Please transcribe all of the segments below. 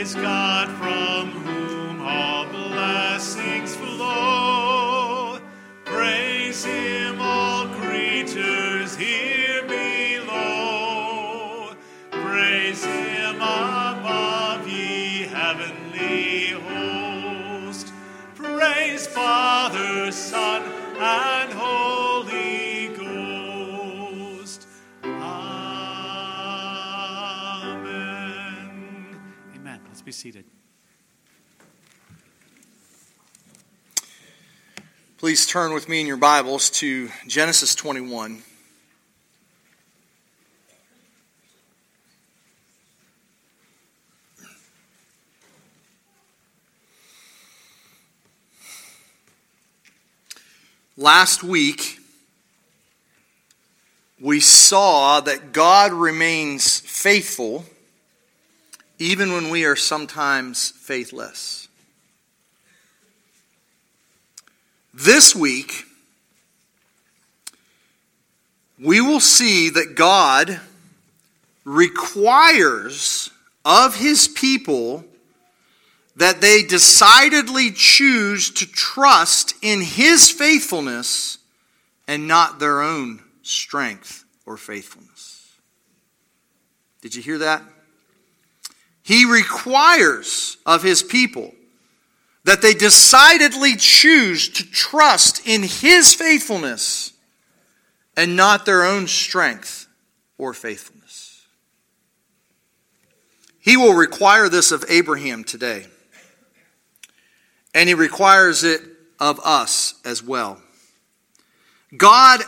Praise God from Please turn with me in your Bibles to Genesis 21. Last week, we saw that God remains faithful even when we are sometimes faithless. This week, we will see that God requires of his people that they decidedly choose to trust in his faithfulness and not their own strength or faithfulness. Did you hear that? He requires of his people that they decidedly choose to trust in his faithfulness and not their own strength or faithfulness. He will require this of Abraham today, and he requires it of us as well. God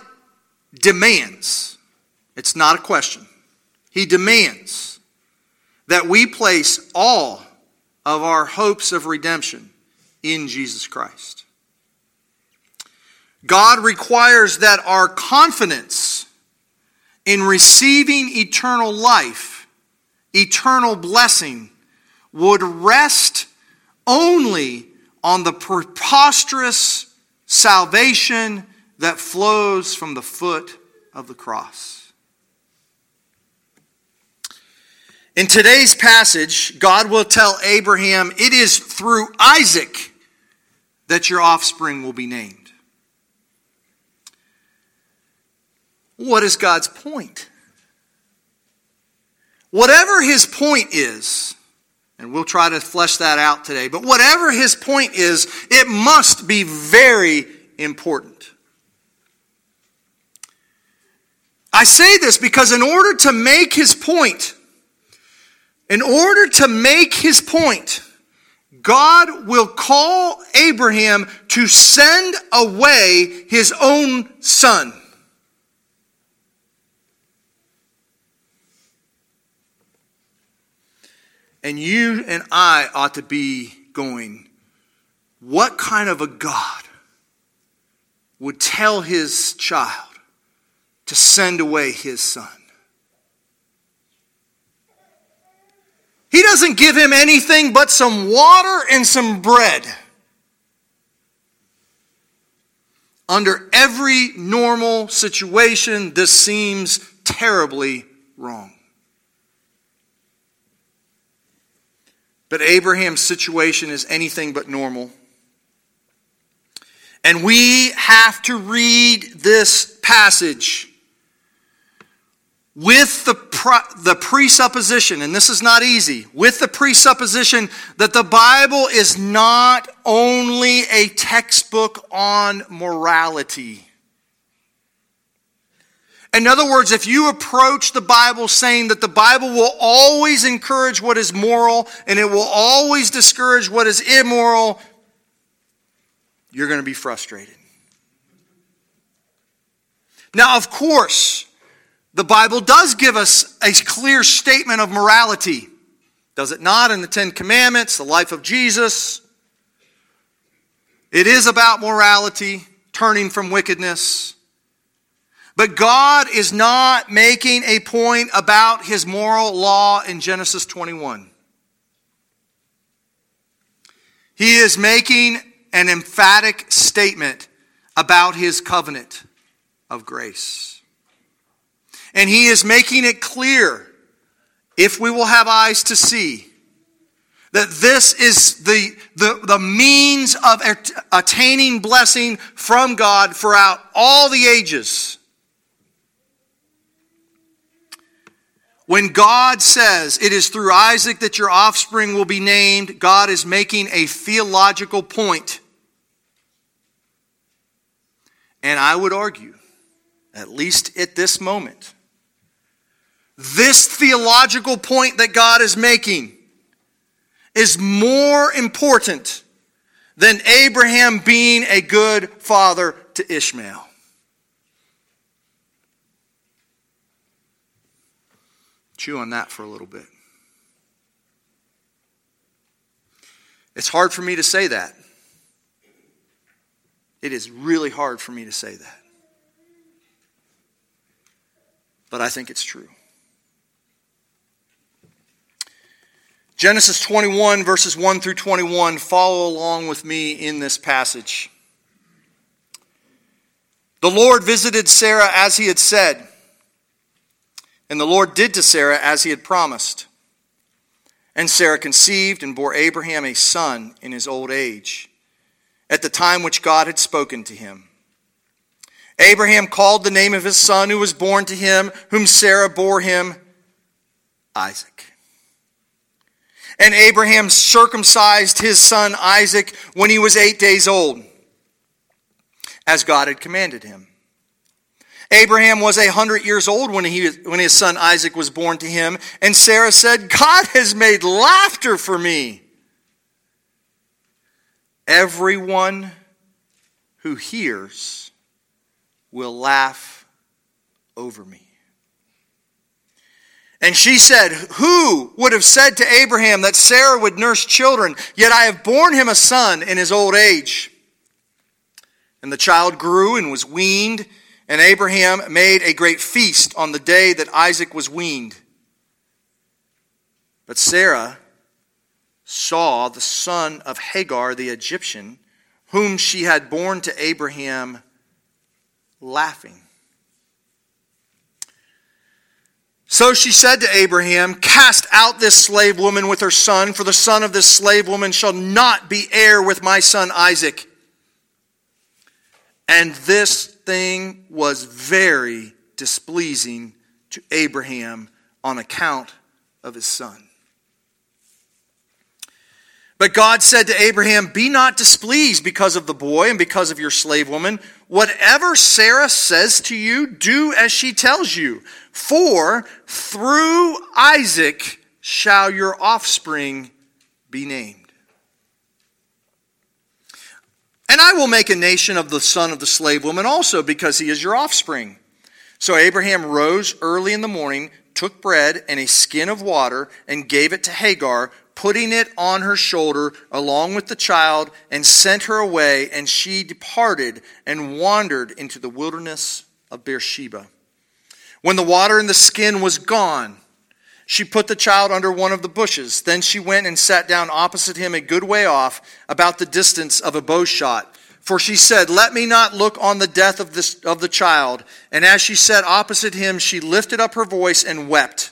demands, it's not a question, he demands that we place all of our hopes of redemption in Jesus Christ. God requires that our confidence in receiving eternal life, eternal blessing, would rest only on the preposterous salvation that flows from the foot of the cross. In today's passage, God will tell Abraham, It is through Isaac that your offspring will be named. What is God's point? Whatever his point is, and we'll try to flesh that out today, but whatever his point is, it must be very important. I say this because in order to make his point, in order to make his point, God will call Abraham to send away his own son. And you and I ought to be going, what kind of a God would tell his child to send away his son? He doesn't give him anything but some water and some bread. Under every normal situation, this seems terribly wrong. But Abraham's situation is anything but normal. And we have to read this passage with the, the presupposition, and this is not easy, with the presupposition that the Bible is not only a textbook on morality. In other words, if you approach the Bible saying that the Bible will always encourage what is moral and it will always discourage what is immoral, you're going to be frustrated. Now, of course, the Bible does give us a clear statement of morality. Does it not in the Ten Commandments, the life of Jesus? It is about morality, turning from wickedness. But God is not making a point about his moral law in Genesis 21. He is making an emphatic statement about his covenant of grace. And he is making it clear, if we will have eyes to see, That this is the, the, the means of attaining blessing from God throughout all the ages. When God says it is through Isaac that your offspring will be named, God is making a theological point. And I would argue, at least at this moment, this theological point that God is making is more important than Abraham being a good father to Ishmael. Chew on that for a little bit. It's hard for me to say that. It is really hard for me to say that. But I think it's true. Genesis 21, verses 1 through 21. Follow along with me in this passage. The Lord visited Sarah as he had said, and the Lord did to Sarah as he had promised. And Sarah conceived and bore Abraham a son in his old age, at the time which God had spoken to him. Abraham called the name of his son who was born to him, whom Sarah bore him, Isaac. And Abraham circumcised his son Isaac when he was eight days old, as God had commanded him. Abraham was a hundred years old when, he, when his son Isaac was born to him, and Sarah said, God has made laughter for me. Everyone who hears will laugh over me. And she said, Who would have said to Abraham that Sarah would nurse children? Yet I have borne him a son in his old age. And the child grew and was weaned, and Abraham made a great feast on the day that Isaac was weaned. But Sarah saw the son of Hagar the Egyptian, whom she had borne to Abraham, laughing. So she said to Abraham, Cast out this slave woman with her son, for the son of this slave woman shall not be heir with my son Isaac. And this thing was very displeasing to Abraham on account of his son. But God said to Abraham, Be not displeased because of the boy and because of your slave woman. Whatever Sarah says to you, do as she tells you. For through Isaac shall your offspring be named. And I will make a nation of the son of the slave woman also, because he is your offspring. So Abraham rose early in the morning, took bread and a skin of water, and gave it to Hagar putting it on her shoulder along with the child, and sent her away, and she departed and wandered into the wilderness of Beersheba. When the water in the skin was gone, she put the child under one of the bushes. Then she went and sat down opposite him a good way off, about the distance of a bow shot. For she said, Let me not look on the death of, this, of the child. And as she sat opposite him, she lifted up her voice and wept.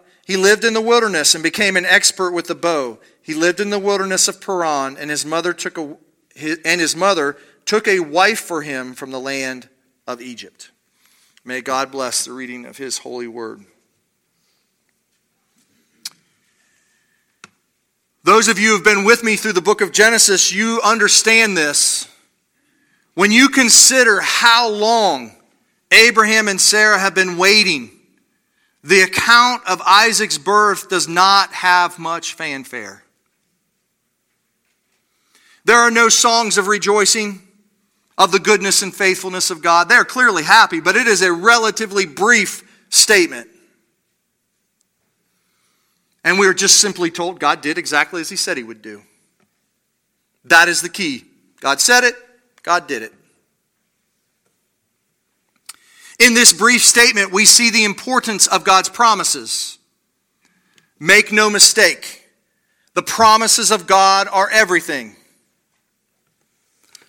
He lived in the wilderness and became an expert with the bow. He lived in the wilderness of Paran, and his mother took a and his mother took a wife for him from the land of Egypt. May God bless the reading of his holy word. Those of you who have been with me through the book of Genesis, you understand this. When you consider how long Abraham and Sarah have been waiting the account of Isaac's birth does not have much fanfare. There are no songs of rejoicing of the goodness and faithfulness of God. They're clearly happy, but it is a relatively brief statement. And we are just simply told God did exactly as he said he would do. That is the key. God said it, God did it. In this brief statement, we see the importance of God's promises. Make no mistake, the promises of God are everything.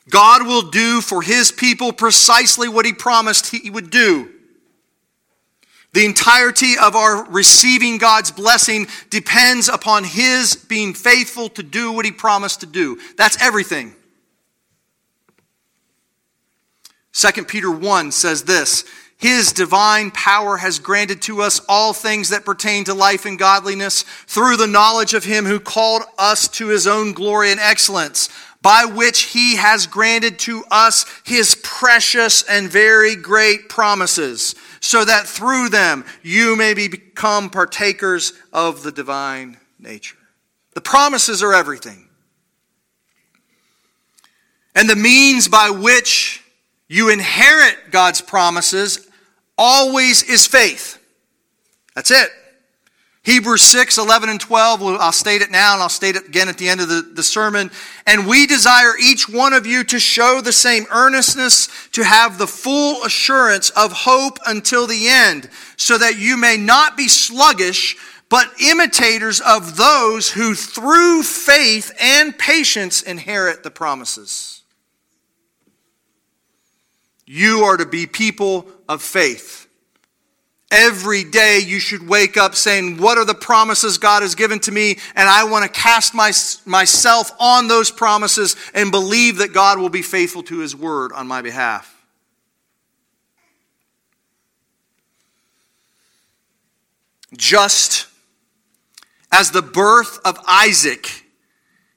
God will do for his people precisely what he promised he would do. The entirety of our receiving God's blessing depends upon his being faithful to do what he promised to do. That's everything. 2 Peter 1 says this His divine power has granted to us all things that pertain to life and godliness through the knowledge of Him who called us to His own glory and excellence by which he has granted to us his precious and very great promises, so that through them you may become partakers of the divine nature. The promises are everything. And the means by which you inherit God's promises always is faith. That's it. Hebrews 6, 11, and 12, I'll state it now and I'll state it again at the end of the, the sermon. And we desire each one of you to show the same earnestness, to have the full assurance of hope until the end, so that you may not be sluggish, but imitators of those who through faith and patience inherit the promises. You are to be people of faith. Every day you should wake up saying, What are the promises God has given to me? And I want to cast my, myself on those promises and believe that God will be faithful to his word on my behalf. Just as the birth of Isaac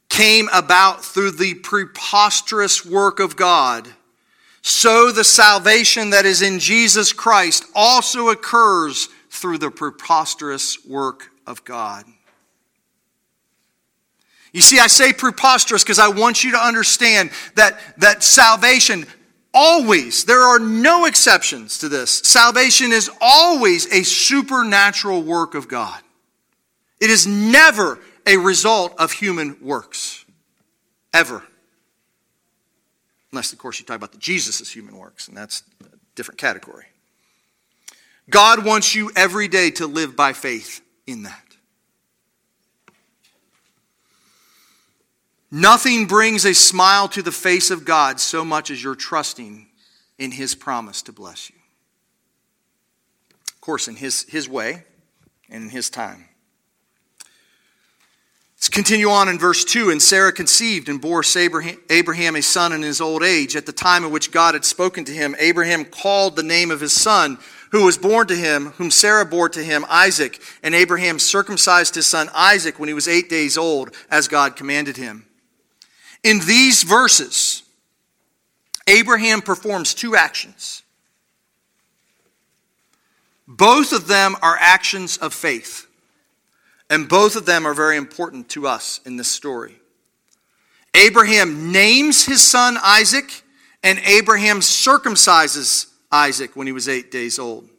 came about through the preposterous work of God so the salvation that is in Jesus Christ also occurs through the preposterous work of God. You see, I say preposterous because I want you to understand that, that salvation always, there are no exceptions to this. Salvation is always a supernatural work of God. It is never a result of human works. Ever. Unless, of course, you talk about the Jesus' human works, and that's a different category. God wants you every day to live by faith in that. Nothing brings a smile to the face of God so much as your trusting in His promise to bless you. Of course, in His, his way and in His time. Let's continue on in verse 2. And Sarah conceived and bore Abraham a son in his old age. At the time at which God had spoken to him, Abraham called the name of his son, who was born to him, whom Sarah bore to him, Isaac. And Abraham circumcised his son Isaac when he was eight days old, as God commanded him. In these verses, Abraham performs two actions. Both of them are actions of faith. And both of them are very important to us in this story. Abraham names his son Isaac, and Abraham circumcises Isaac when he was eight days old.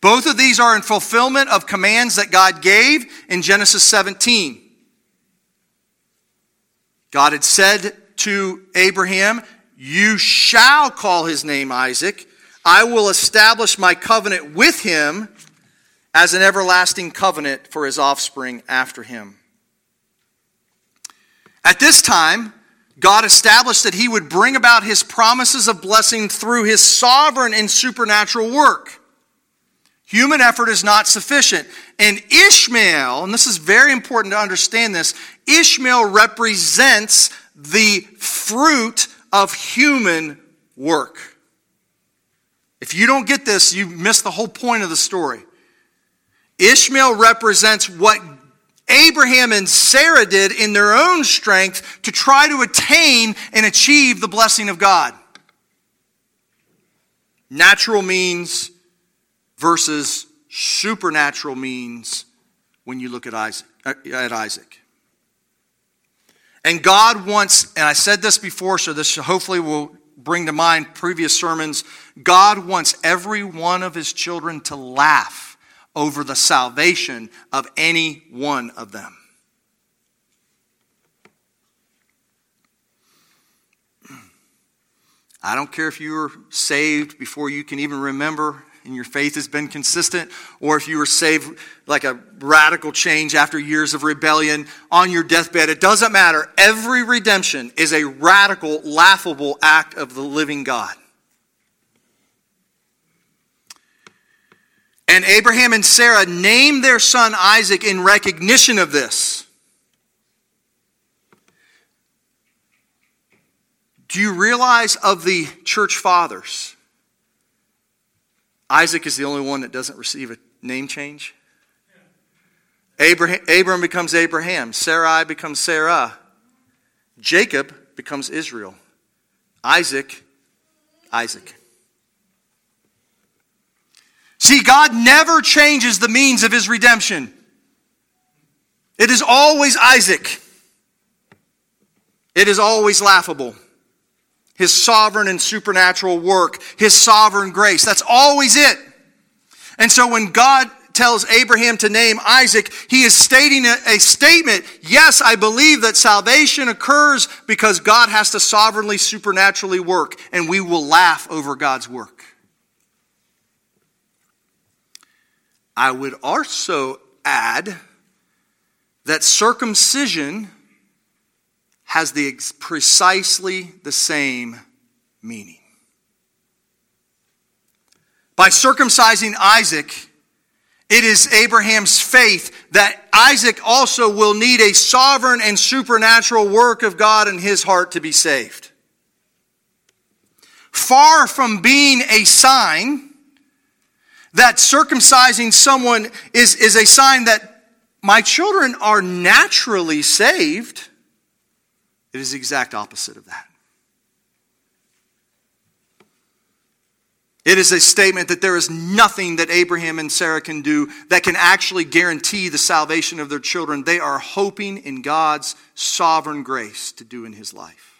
Both of these are in fulfillment of commands that God gave in Genesis 17. God had said to Abraham, You shall call his name Isaac. I will establish my covenant with him as an everlasting covenant for his offspring after him. At this time, God established that he would bring about his promises of blessing through his sovereign and supernatural work. Human effort is not sufficient. And Ishmael, and this is very important to understand this, Ishmael represents the fruit of human work. If you don't get this, you miss the whole point of the story. Ishmael represents what Abraham and Sarah did in their own strength to try to attain and achieve the blessing of God. Natural means versus supernatural means when you look at Isaac. Uh, at Isaac. And God wants, and I said this before, so this hopefully will bring to mind previous sermons. God wants every one of his children to laugh over the salvation of any one of them. I don't care if you were saved before you can even remember and your faith has been consistent, or if you were saved like a radical change after years of rebellion on your deathbed, it doesn't matter. Every redemption is a radical, laughable act of the living God. And Abraham and Sarah named their son Isaac in recognition of this. Do you realize of the church fathers? Isaac is the only one that doesn't receive a name change. Abraham, Abram becomes Abraham. Sarai becomes Sarah. Jacob becomes Israel. Isaac, Isaac. See, God never changes the means of his redemption. It is always Isaac. It is always laughable his sovereign and supernatural work, his sovereign grace. That's always it. And so when God tells Abraham to name Isaac, he is stating a, a, statement. Yes, I believe that salvation occurs because God has to sovereignly, supernaturally work, and we will laugh over God's work. I would also add that circumcision has the precisely the same meaning. By circumcising Isaac, it is Abraham's faith that Isaac also will need a sovereign and supernatural work of God in his heart to be saved. Far from being a sign that circumcising someone is, is a sign that my children are naturally saved it is the exact opposite of that. It is a statement that there is nothing that Abraham and Sarah can do that can actually guarantee the salvation of their children. They are hoping in God's sovereign grace to do in his life.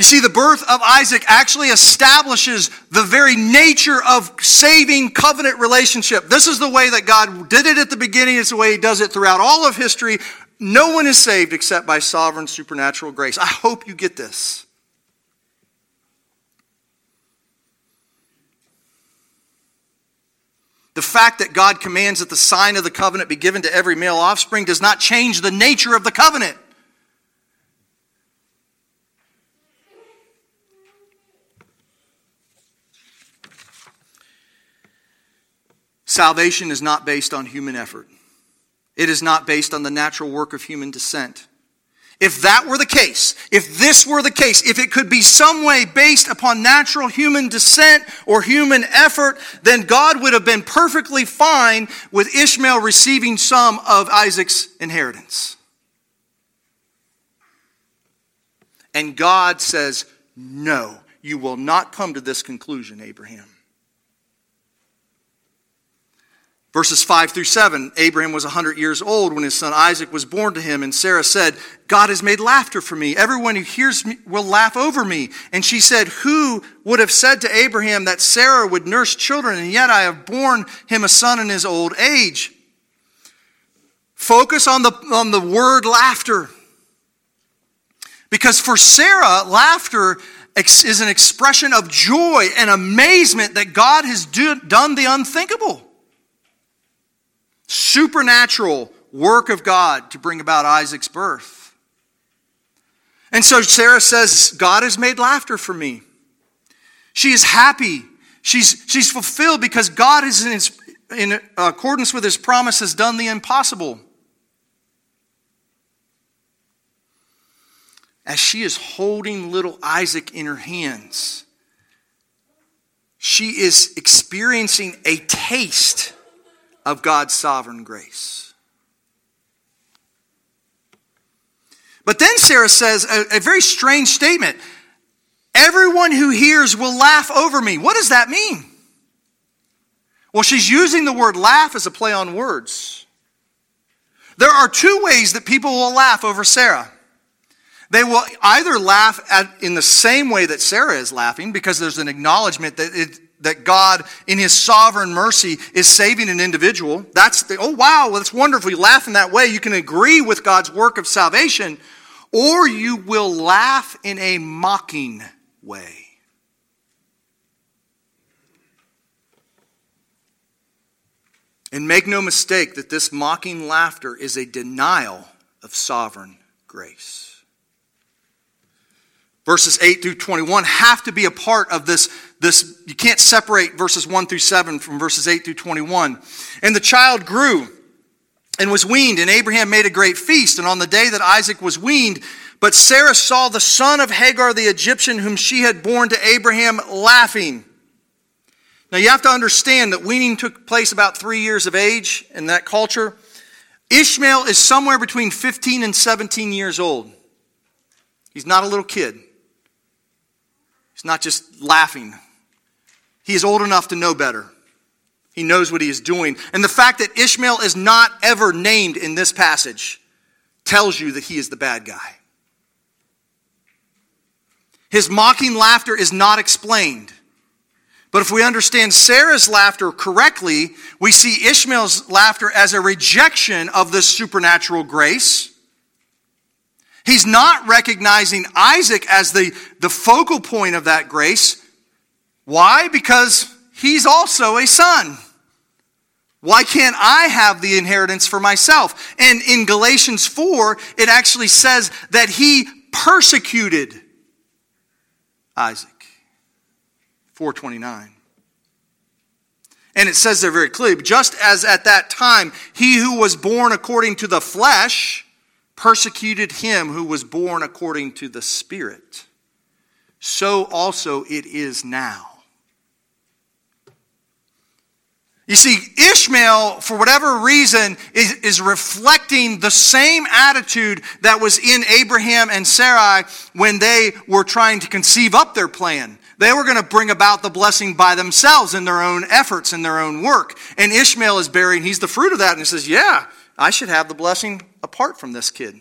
You see, the birth of Isaac actually establishes the very nature of saving covenant relationship. This is the way that God did it at the beginning. It's the way He does it throughout all of history. No one is saved except by sovereign supernatural grace. I hope you get this. The fact that God commands that the sign of the covenant be given to every male offspring does not change the nature of the covenant. Salvation is not based on human effort. It is not based on the natural work of human descent. If that were the case, if this were the case, if it could be some way based upon natural human descent or human effort, then God would have been perfectly fine with Ishmael receiving some of Isaac's inheritance. And God says, No, you will not come to this conclusion, Abraham. Verses 5 through 7 Abraham was 100 years old when his son Isaac was born to him, and Sarah said, God has made laughter for me. Everyone who hears me will laugh over me. And she said, Who would have said to Abraham that Sarah would nurse children, and yet I have borne him a son in his old age? Focus on the, on the word laughter. Because for Sarah, laughter is an expression of joy and amazement that God has do, done the unthinkable supernatural work of God to bring about Isaac's birth. And so Sarah says, God has made laughter for me. She is happy. She's, she's fulfilled because God is in, his, in accordance with his promise has done the impossible. As she is holding little Isaac in her hands, she is experiencing a taste of God's sovereign grace. But then Sarah says a, a, very strange statement Everyone who hears will laugh over me. What does that mean? Well, she's using the word laugh as a play on words. There are two ways that people will laugh over Sarah. They will either laugh at, in the same way that Sarah is laughing because there's an acknowledgement that it, that God, in His sovereign mercy, is saving an individual. That's the, oh wow, that's wonderful. You laugh in that way. You can agree with God's work of salvation. or you will laugh in a mocking way. And make no mistake that this mocking laughter is a denial of sovereign grace. Verses 8 through 21 have to be a part of this, this. You can't separate verses 1 through 7 from verses 8 through 21. And the child grew and was weaned, and Abraham made a great feast. And on the day that Isaac was weaned, but Sarah saw the son of Hagar the Egyptian, whom she had borne to Abraham, laughing. Now you have to understand that weaning took place about three years of age in that culture. Ishmael is somewhere between 15 and 17 years old. He's not a little kid. He's not just laughing. He is old enough to know better. He knows what he is doing. And the fact that Ishmael is not ever named in this passage tells you that he is the bad guy. His mocking laughter is not explained. But if we understand Sarah's laughter correctly, we see Ishmael's laughter as a rejection of this supernatural grace He's not recognizing Isaac as the, the focal point of that grace. Why? Because he's also a son. Why can't I have the inheritance for myself? And in Galatians 4, it actually says that he persecuted Isaac. 429. And it says there very clearly, just as at that time he who was born according to the flesh persecuted him who was born according to the Spirit, so also it is now. You see, Ishmael, for whatever reason, is, is, reflecting the same attitude that was in Abraham and Sarai when they were trying to conceive up their plan. They were going to bring about the blessing by themselves in their own efforts, in their own work. And Ishmael is bearing, he's the fruit of that, and he says, Yeah, I should have the blessing apart from this kid.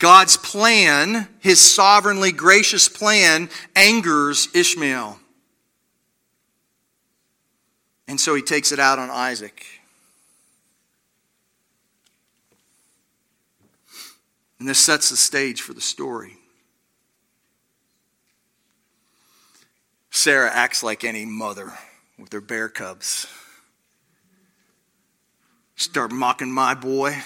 God's plan, his sovereignly gracious plan, angers Ishmael. And so he takes it out on Isaac. And this sets the stage for the story. Sarah acts like any mother with her bear cubs. Start mocking my boy.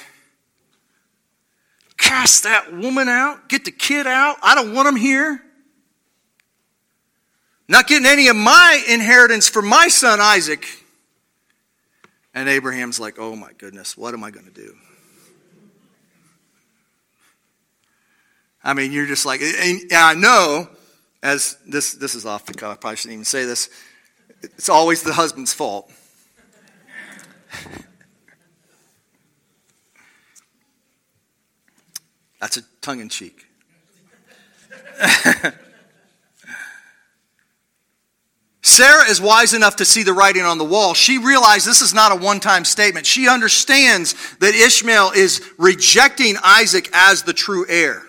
Cast that woman out. Get the kid out. I don't want him here. Not getting any of my inheritance for my son Isaac. And Abraham's like, oh my goodness, what am I going to do? I mean, you're just like, and I know, as this, this is off the cuff, I probably shouldn't even say this, it's always the husband's fault. That's a tongue in cheek. Sarah is wise enough to see the writing on the wall. She realized this is not a one time statement. She understands that Ishmael is rejecting Isaac as the true heir.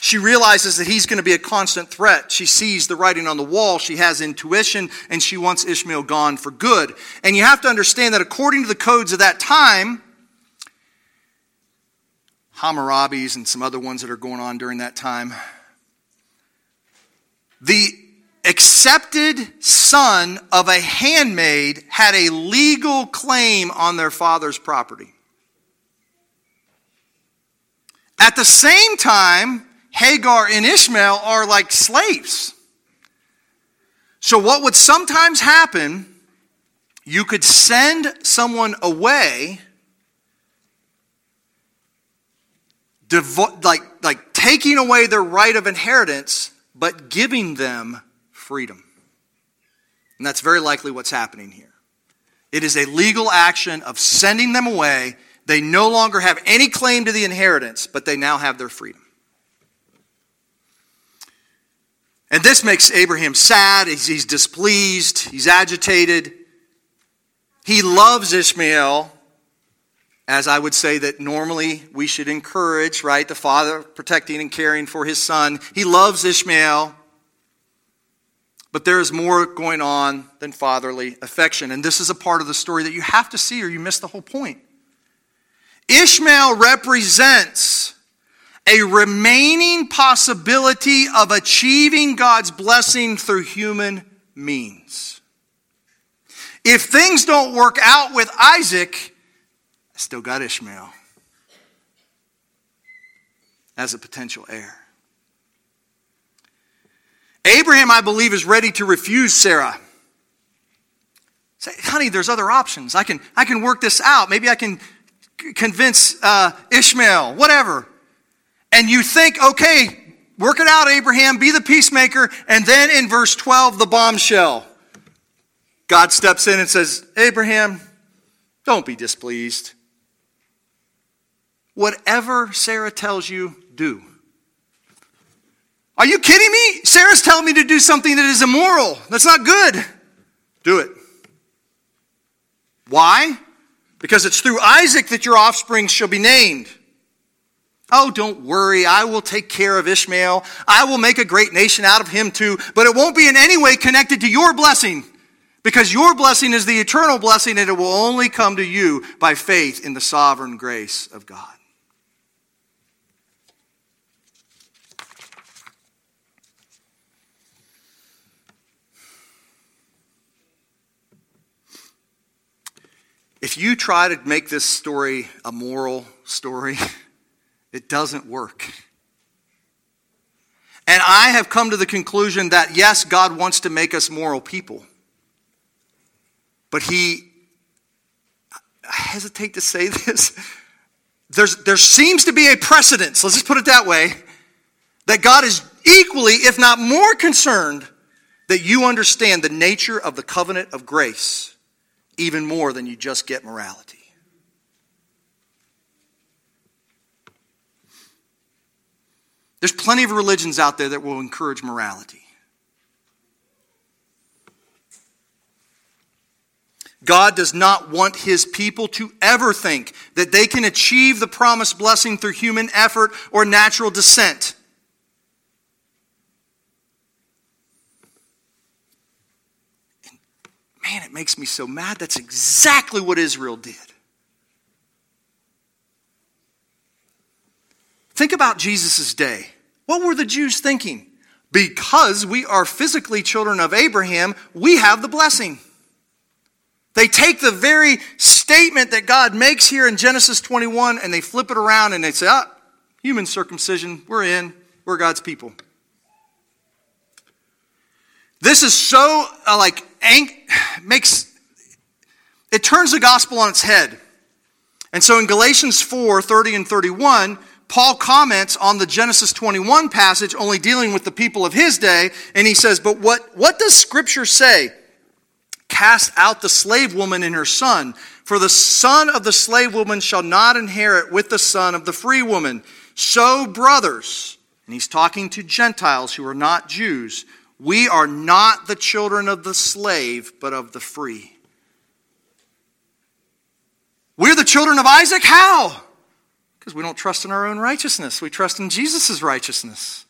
She realizes that he's going to be a constant threat. She sees the writing on the wall. She has intuition and she wants Ishmael gone for good. And you have to understand that according to the codes of that time, Hammurabis and some other ones that are going on during that time. The accepted son of a handmaid had a legal claim on their father's property. At the same time, Hagar and Ishmael are like slaves. So, what would sometimes happen, you could send someone away devo- like, like taking away their right of inheritance, but giving them freedom. And that's very likely what's happening here. It is a legal action of sending them away. They no longer have any claim to the inheritance, but they now have their freedom. And this makes Abraham sad. He's, he's displeased. He's agitated. He loves Ishmael, as I would say that normally we should encourage, right? The father protecting and caring for his son. He loves Ishmael. But there is more going on than fatherly affection. And this is a part of the story that you have to see or you miss the whole point. Ishmael represents a remaining possibility of achieving God's blessing through human means. If things don't work out with Isaac, I still got Ishmael as a potential heir. Abraham, I believe, is ready to refuse Sarah. Say, honey, there's other options. I can, I can work this out. Maybe I can convince uh, Ishmael, whatever. And you think, okay, work it out, Abraham, be the peacemaker. And then in verse 12, the bombshell. God steps in and says, Abraham, don't be displeased. Whatever Sarah tells you, do. Are you kidding me? Sarah's telling me to do something that is immoral. That's not good. Do it. Why? Because it's through Isaac that your offspring shall be named. Oh, don't worry. I will take care of Ishmael. I will make a great nation out of him too. But it won't be in any way connected to your blessing. Because your blessing is the eternal blessing and it will only come to you by faith in the sovereign grace of God. If you try to make this story a moral story, it doesn't work. And I have come to the conclusion that yes, God wants to make us moral people. But He, I hesitate to say this, There's, there seems to be a precedence, let's just put it that way, that God is equally, if not more concerned, that you understand the nature of the covenant of grace even more than you just get morality. There's plenty of religions out there that will encourage morality. God does not want his people to ever think that they can achieve the promised blessing through human effort or natural descent. Man, it makes me so mad. That's exactly what Israel did. Think about Jesus' day. What were the Jews thinking? Because we are physically children of Abraham, we have the blessing. They take the very statement that God makes here in Genesis 21 and they flip it around and they say, ah, human circumcision, we're in, we're God's people. This is so uh, like makes it turns the gospel on its head. And so in Galatians 4 30 and 31, Paul comments on the Genesis 21 passage, only dealing with the people of his day, and he says, But what, what does Scripture say? Cast out the slave woman and her son, for the son of the slave woman shall not inherit with the son of the free woman. So, brothers, and he's talking to Gentiles who are not Jews, we are not the children of the slave, but of the free. We're the children of Isaac. How? Because we don't trust in our own righteousness, we trust in Jesus' righteousness.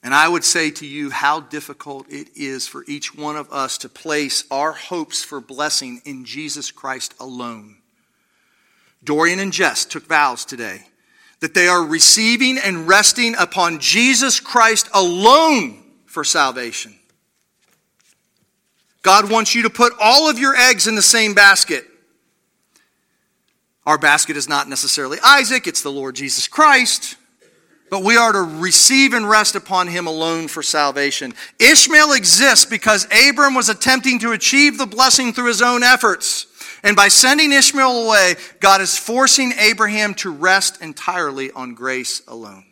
And I would say to you how difficult it is for each one of us to place our hopes for blessing in Jesus Christ alone. Dorian and Jess took vows today that they are receiving and resting upon Jesus Christ alone for salvation. God wants you to put all of your eggs in the same basket. Our basket is not necessarily Isaac, it's the Lord Jesus Christ. But we are to receive and rest upon him alone for salvation. Ishmael exists because Abram was attempting to achieve the blessing through his own efforts. And by sending Ishmael away, God is forcing Abraham to rest entirely on grace alone.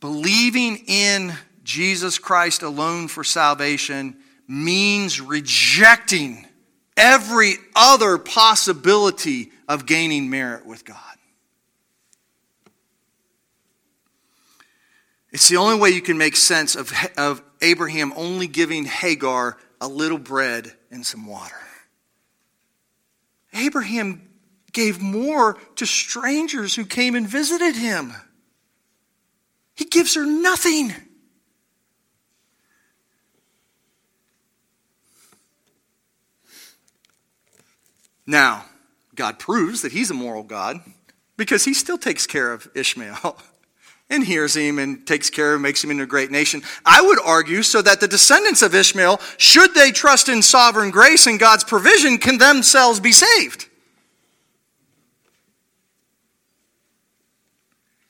Believing in Jesus Christ alone for salvation means rejecting every other possibility of gaining merit with God. It's the only way you can make sense of, of Abraham only giving Hagar a little bread and some water. Abraham gave more to strangers who came and visited him. He gives her nothing. Now, God proves that he's a moral God because he still takes care of Ishmael. and hears him and takes care of him, makes him into a great nation. I would argue so that the descendants of Ishmael, should they trust in sovereign grace and God's provision, can themselves be saved.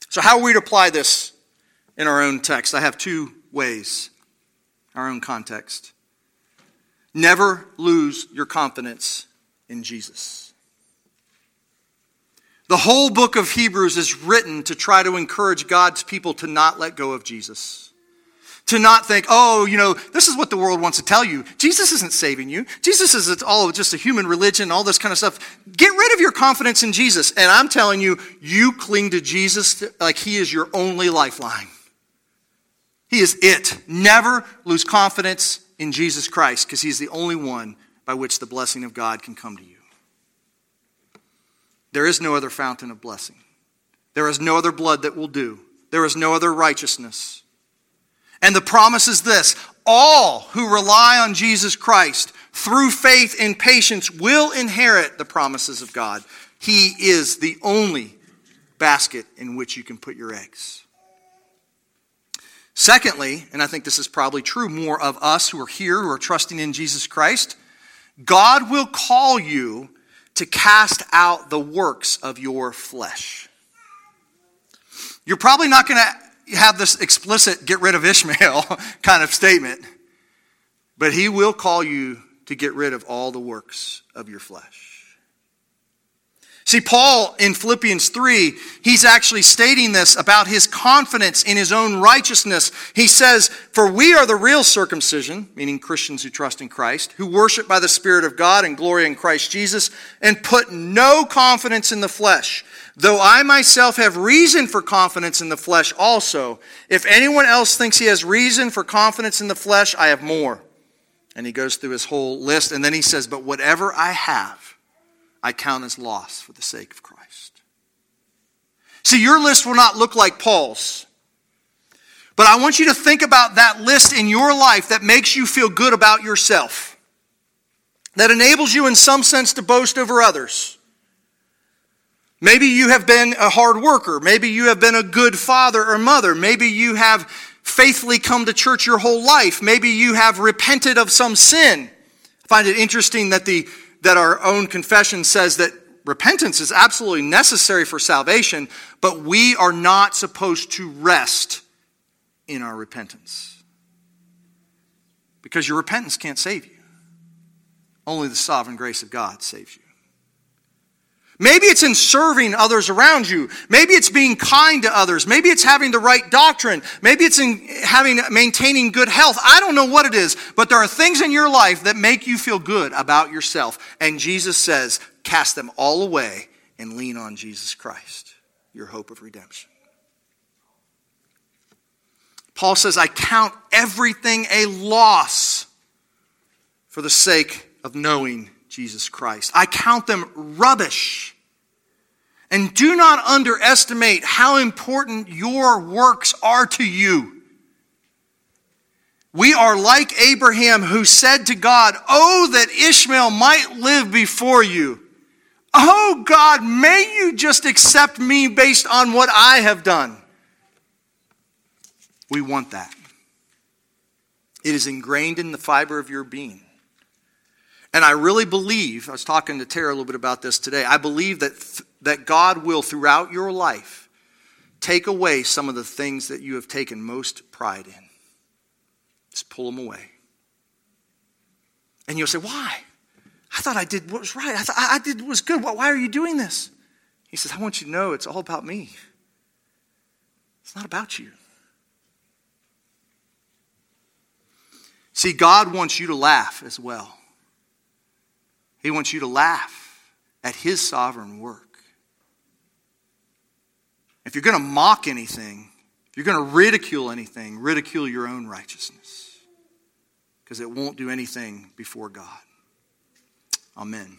So, how are we to apply this in our own text? I have two ways, our own context. Never lose your confidence in Jesus. The whole book of Hebrews is written to try to encourage God's people to not let go of Jesus. To not think, oh, you know, this is what the world wants to tell you. Jesus isn't saving you. Jesus is all just a human religion, all this kind of stuff. Get rid of your confidence in Jesus. And I'm telling you, you cling to Jesus like he is your only lifeline. He is it. Never lose confidence in Jesus Christ because he's the only one by which the blessing of God can come to you. There is no other fountain of blessing. There is no other blood that will do. There is no other righteousness. And the promise is this all who rely on Jesus Christ through faith and patience will inherit the promises of God. He is the only basket in which you can put your eggs. Secondly, and I think this is probably true more of us who are here, who are trusting in Jesus Christ, God will call you to cast out the works of your flesh. You're probably not going to have this explicit get rid of Ishmael kind of statement, but he will call you to get rid of all the works of your flesh. See, Paul in Philippians 3, he's actually stating this about his confidence in his own righteousness. He says, For we are the real circumcision, meaning Christians who trust in Christ, who worship by the Spirit of God and glory in Christ Jesus, and put no confidence in the flesh. Though I myself have reason for confidence in the flesh also. If anyone else thinks he has reason for confidence in the flesh, I have more. And he goes through his whole list, and then he says, But whatever I have, I count as loss for the sake of Christ. See, your list will not look like Paul's. But I want you to think about that list in your life that makes you feel good about yourself, that enables you in some sense to boast over others. Maybe you have been a hard worker. Maybe you have been a good father or mother. Maybe you have faithfully come to church your whole life. Maybe you have repented of some sin. I find it interesting that the that our own confession says that repentance is absolutely necessary for salvation, but we are not supposed to rest in our repentance. Because your repentance can't save you. Only the sovereign grace of God saves you. Maybe it's in serving others around you. Maybe it's being kind to others. Maybe it's having the right doctrine. Maybe it's in having maintaining good health. I don't know what it is, but there are things in your life that make you feel good about yourself. And Jesus says, cast them all away and lean on Jesus Christ, your hope of redemption. Paul says, I count everything a loss for the sake of knowing Jesus Christ. I count them rubbish. And do not underestimate how important your works are to you. We are like Abraham who said to God, Oh, that Ishmael might live before you. Oh, God, may you just accept me based on what I have done. We want that. It is ingrained in the fiber of your being. And I really believe, I was talking to Tara a little bit about this today, I believe that, th- that God will, throughout your life, take away some of the things that you have taken most pride in. Just pull them away. And you'll say, Why? I thought I did what was right. I thought I did what was good. Why are you doing this? He says, I want you to know it's all about me. It's not about you. See, God wants you to laugh as well. He wants you to laugh at His sovereign work. If you're going to mock anything, if you're going to ridicule anything, ridicule your own righteousness because it won't do anything before God. Amen.